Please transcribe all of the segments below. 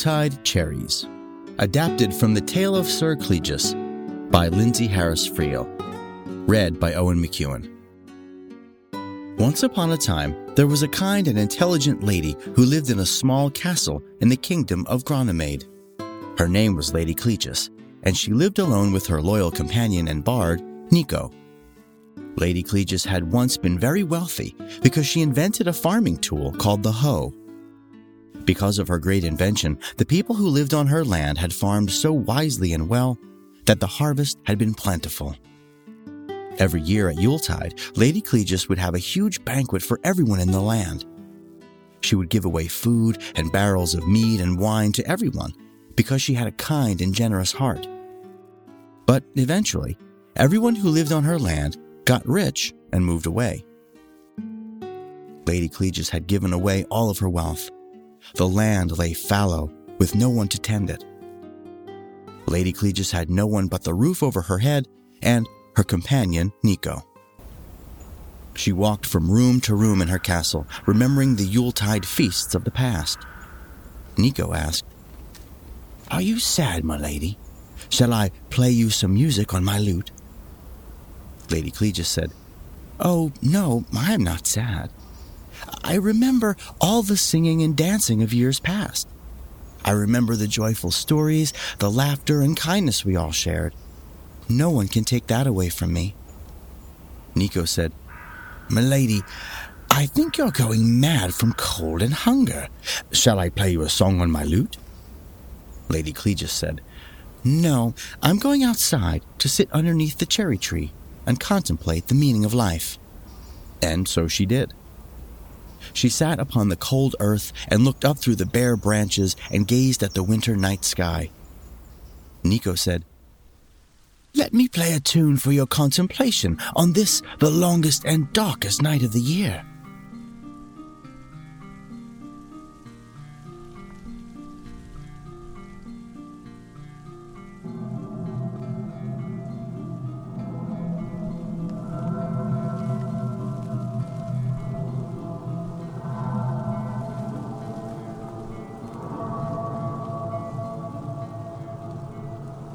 Yuletide Cherries, adapted from The Tale of Sir Cleges by Lindsay Harris Friel, read by Owen McEwen. Once upon a time, there was a kind and intelligent lady who lived in a small castle in the kingdom of Gronimade. Her name was Lady Cleges, and she lived alone with her loyal companion and bard, Niko. Lady Cleges had once been very wealthy because she invented a farming tool called the hoe. Because of her great invention, the people who lived on her land had farmed so wisely and well that the harvest had been plentiful. Every year at Yuletide, Lady Cleges would have a huge banquet for everyone in the land. She would give away food and barrels of mead and wine to everyone because she had a kind and generous heart. But eventually, everyone who lived on her land got rich and moved away. Lady Cleges had given away all of her wealth. The land lay fallow with no one to tend it. Lady Cleges had no one but the roof over her head and her companion, Niko. She walked from room to room in her castle, remembering the Yuletide feasts of the past. Niko asked, Are you sad, my lady? Shall I play you some music on my lute? Lady Cleges said, Oh, no, I am not sad. I remember all the singing and dancing of years past. I remember the joyful stories, the laughter and kindness we all shared. No one can take that away from me. Niko said, Milady, I think you're going mad from cold and hunger. Shall I play you a song on my lute? Lady Cleges said, No, I'm going outside to sit underneath the cherry tree and contemplate the meaning of life. And so she did. She sat upon the cold earth and looked up through the bare branches and gazed at the winter night sky. Niko said, Let me play a tune for your contemplation on this, the longest and darkest night of the year.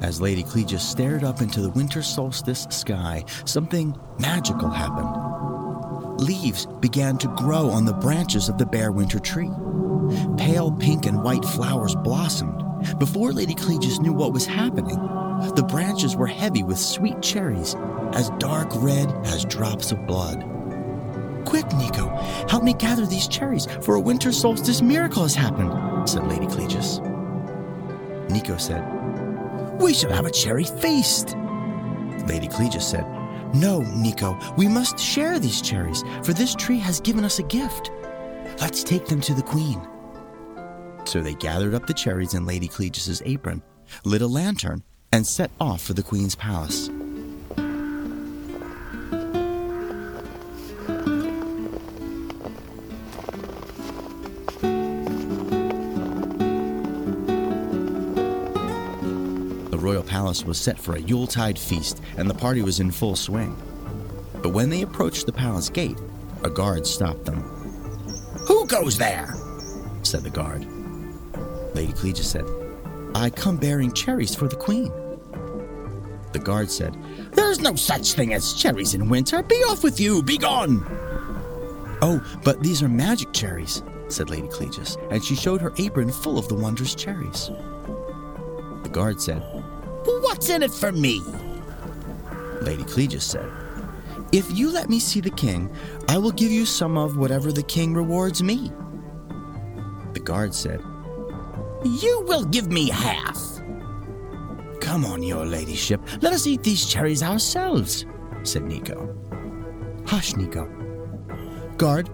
As Lady Cleges stared up into the winter solstice sky, something magical happened. Leaves began to grow on the branches of the bare winter tree. Pale pink and white flowers blossomed. Before Lady Cleges knew what was happening, the branches were heavy with sweet cherries, as dark red as drops of blood. Quick, Niko, help me gather these cherries, for a winter solstice miracle has happened, said Lady Cleges. Niko said, we shall have a cherry feast. Lady Cleges said, No, Niko, we must share these cherries, for this tree has given us a gift. Let's take them to the queen. So they gathered up the cherries in Lady Cleges's apron, lit a lantern, and set off for the queen's palace. Palace was set for a Yuletide feast, and the party was in full swing. But when they approached the palace gate, a guard stopped them. Who goes there? said the guard. Lady Cleges said, I come bearing cherries for the queen. The guard said, There's no such thing as cherries in winter. Be off with you. Be gone. Oh, but these are magic cherries, said Lady Cleges, and she showed her apron full of the wondrous cherries. The guard said, What's in it for me? Lady Cleges said, If you let me see the king, I will give you some of whatever the king rewards me. The guard said, You will give me half. Come on, your ladyship, let us eat these cherries ourselves, said Niko. Hush, Niko. Guard,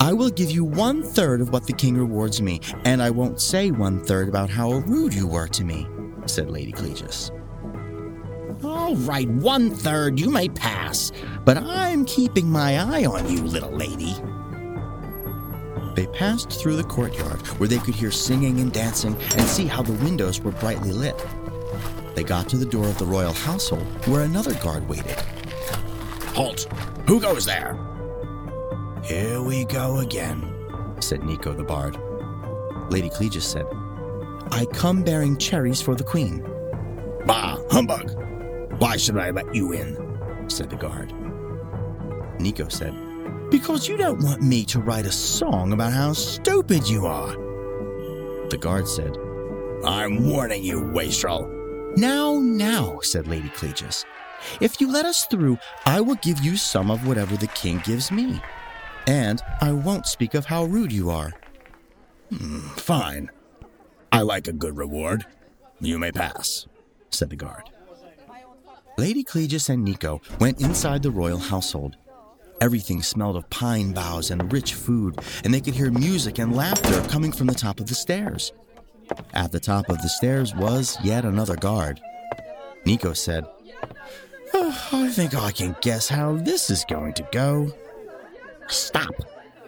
I will give you one third of what the king rewards me, and I won't say one third about how rude you were to me, said Lady Cleges. All right, one third you may pass, but I'm keeping my eye on you, little lady. They passed through the courtyard where they could hear singing and dancing and see how the windows were brightly lit. They got to the door of the royal household where another guard waited. Halt! Who goes there? Here we go again, said Niko the bard. Lady Cleges said, I come bearing cherries for the queen. Bah, humbug! Why should I let you in? said the guard. Niko said, Because you don't want me to write a song about how stupid you are. The guard said, I'm warning you, wastrel. Now, now, said Lady Cleges. If you let us through, I will give you some of whatever the king gives me. And I won't speak of how rude you are. Hmm, fine. I like a good reward. You may pass, said the guard. Lady Cleges and Niko went inside the royal household. Everything smelled of pine boughs and rich food, and they could hear music and laughter coming from the top of the stairs. At the top of the stairs was yet another guard. Niko said, oh, I think I can guess how this is going to go. Stop!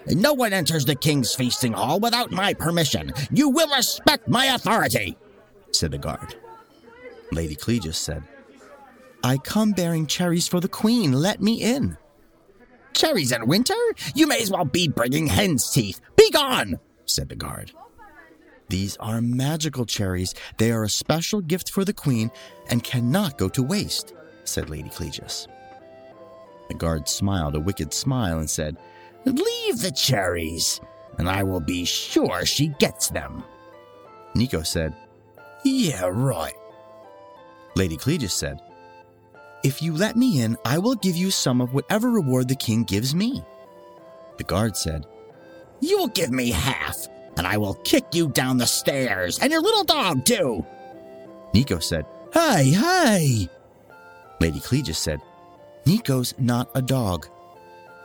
No one enters the king's feasting hall without my permission. You will respect my authority, said the guard. Lady Cleges said, I come bearing cherries for the queen. Let me in. Cherries in winter? You may as well be bringing hen's teeth. Be gone, said the guard. These are magical cherries. They are a special gift for the queen and cannot go to waste, said Lady Cleges. The guard smiled a wicked smile and said, Leave the cherries, and I will be sure she gets them. Niko said, Yeah, right. Lady Cleges said, If you let me in, I will give you some of whatever reward the king gives me. The guard said, You'll give me half, and I will kick you down the stairs, and your little dog, too. Niko said, Hey, hey! Lady Cleges said, Niko's not a dog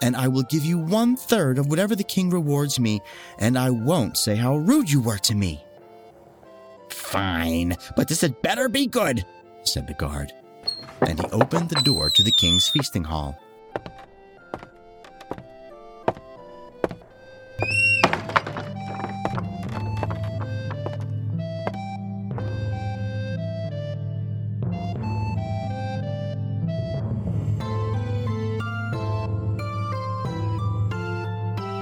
and I will give you one third of whatever the king rewards me, and I won't say how rude you were to me. Fine, but this had better be good, said the guard, and he opened the door to the king's feasting hall.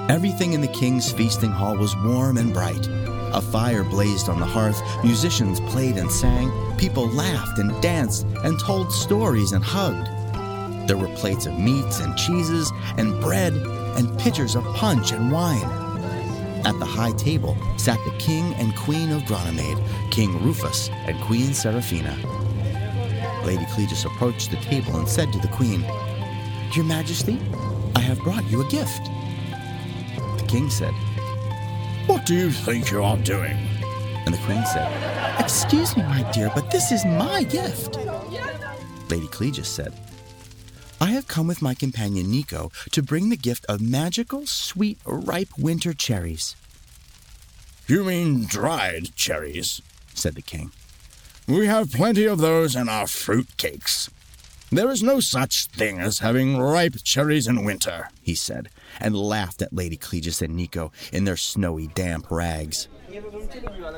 Everything in the king's feasting hall was warm and bright. A fire blazed on the hearth, musicians played and sang, people laughed and danced and told stories and hugged. There were plates of meats and cheeses and bread and pitchers of punch and wine. At the high table sat the king and queen of Gronimade, King Rufus and Queen Seraphina. Lady Cleges approached the table and said to the queen, Your Majesty, I have brought you a gift The king said, What do you think you are doing? And the queen said, Excuse me, my dear, but this is my gift. Lady Cleges said, I have come with my companion Niko to bring the gift of magical, sweet, ripe winter cherries. You mean dried cherries, said the king. We have plenty of those in our fruit cakes. There is no such thing as having ripe cherries in winter, he said, and laughed at Lady Cleges and Niko in their snowy, damp rags.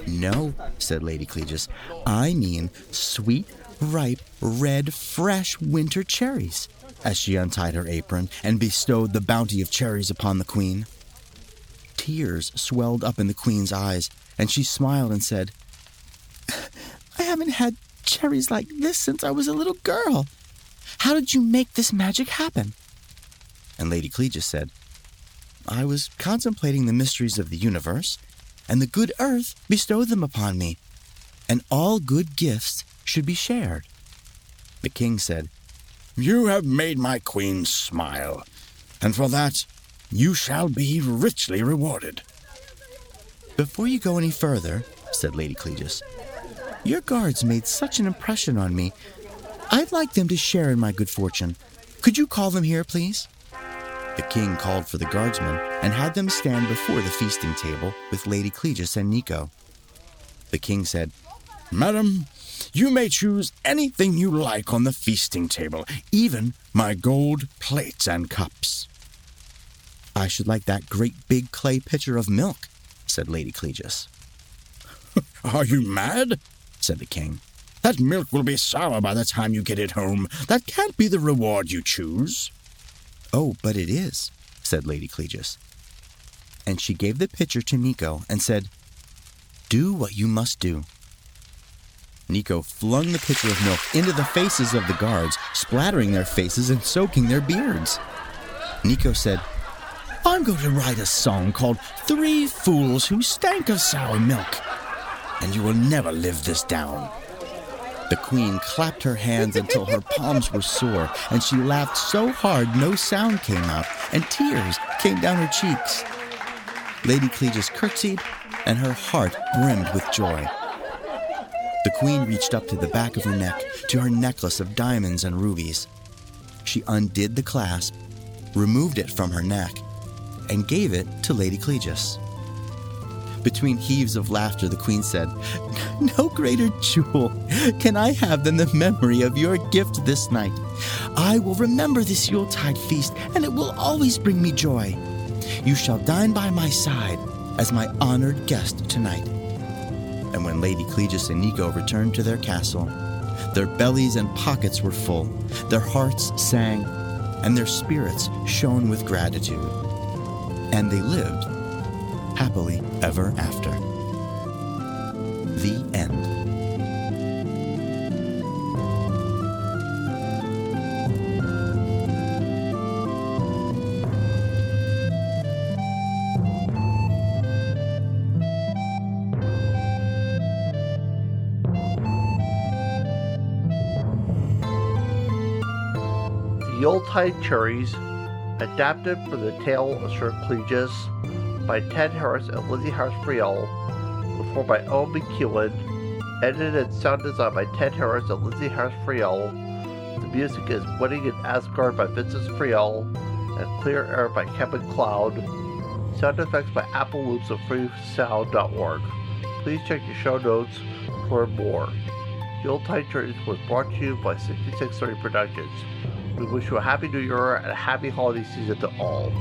No, said Lady Cleges, I mean sweet, ripe, red, fresh winter cherries, as she untied her apron and bestowed the bounty of cherries upon the queen. Tears swelled up in the queen's eyes, and she smiled and said, I haven't had cherries like this since I was a little girl. How did you make this magic happen? And Lady Cleges said, I was contemplating the mysteries of the universe, and the good earth bestowed them upon me, and all good gifts should be shared. The king said, You have made my queen smile, and for that you shall be richly rewarded. Before you go any further, said Lady Cleges, your guards made such an impression on me I'd like them to share in my good fortune. Could you call them here, please? The king called for the guardsmen and had them stand before the feasting table with Lady Cleges and Niko. The king said, Madam, you may choose anything you like on the feasting table, even my gold plates and cups. I should like that great big clay pitcher of milk, said Lady Cleges. Are you mad? said the king. That milk will be sour by the time you get it home. That can't be the reward you choose. Oh, but it is, said Lady Cleges. And she gave the pitcher to Niko and said, Do what you must do. Niko flung the pitcher of milk into the faces of the guards, splattering their faces and soaking their beards. Niko said, I'm going to write a song called Three Fools Who Stank of Sour Milk, and you will never live this down. The queen clapped her hands until her palms were sore, and she laughed so hard no sound came out, and tears came down her cheeks. Lady Cleges curtsied, and her heart brimmed with joy. The queen reached up to the back of her neck, to her necklace of diamonds and rubies. She undid the clasp, removed it from her neck, and gave it to Lady Cleges. Between heaves of laughter, the queen said, No greater jewel can I have than the memory of your gift this night. I will remember this Yuletide feast, and it will always bring me joy. You shall dine by my side as my honored guest tonight. And when Lady Cleges and Niko returned to their castle, their bellies and pockets were full, their hearts sang, and their spirits shone with gratitude. And they lived happily ever after. The end. The Yuletide Cherries, adapted from the tale of Sir Cleges by Ted Harris and Lizzie Harris Friel, performed by Owen McEwen, edited and sound design by Ted Harris and Lizzie Harris Friel. The music is Wedding in Asgard by Vincent Friel and Clear Air by Kevin McLeod. Sound effects by Apple Loops of freesound.org. Please check your show notes for more. the Yuletide Cherries was brought to you by 6630 Productions. We wish you a happy new year and a happy holiday season to all.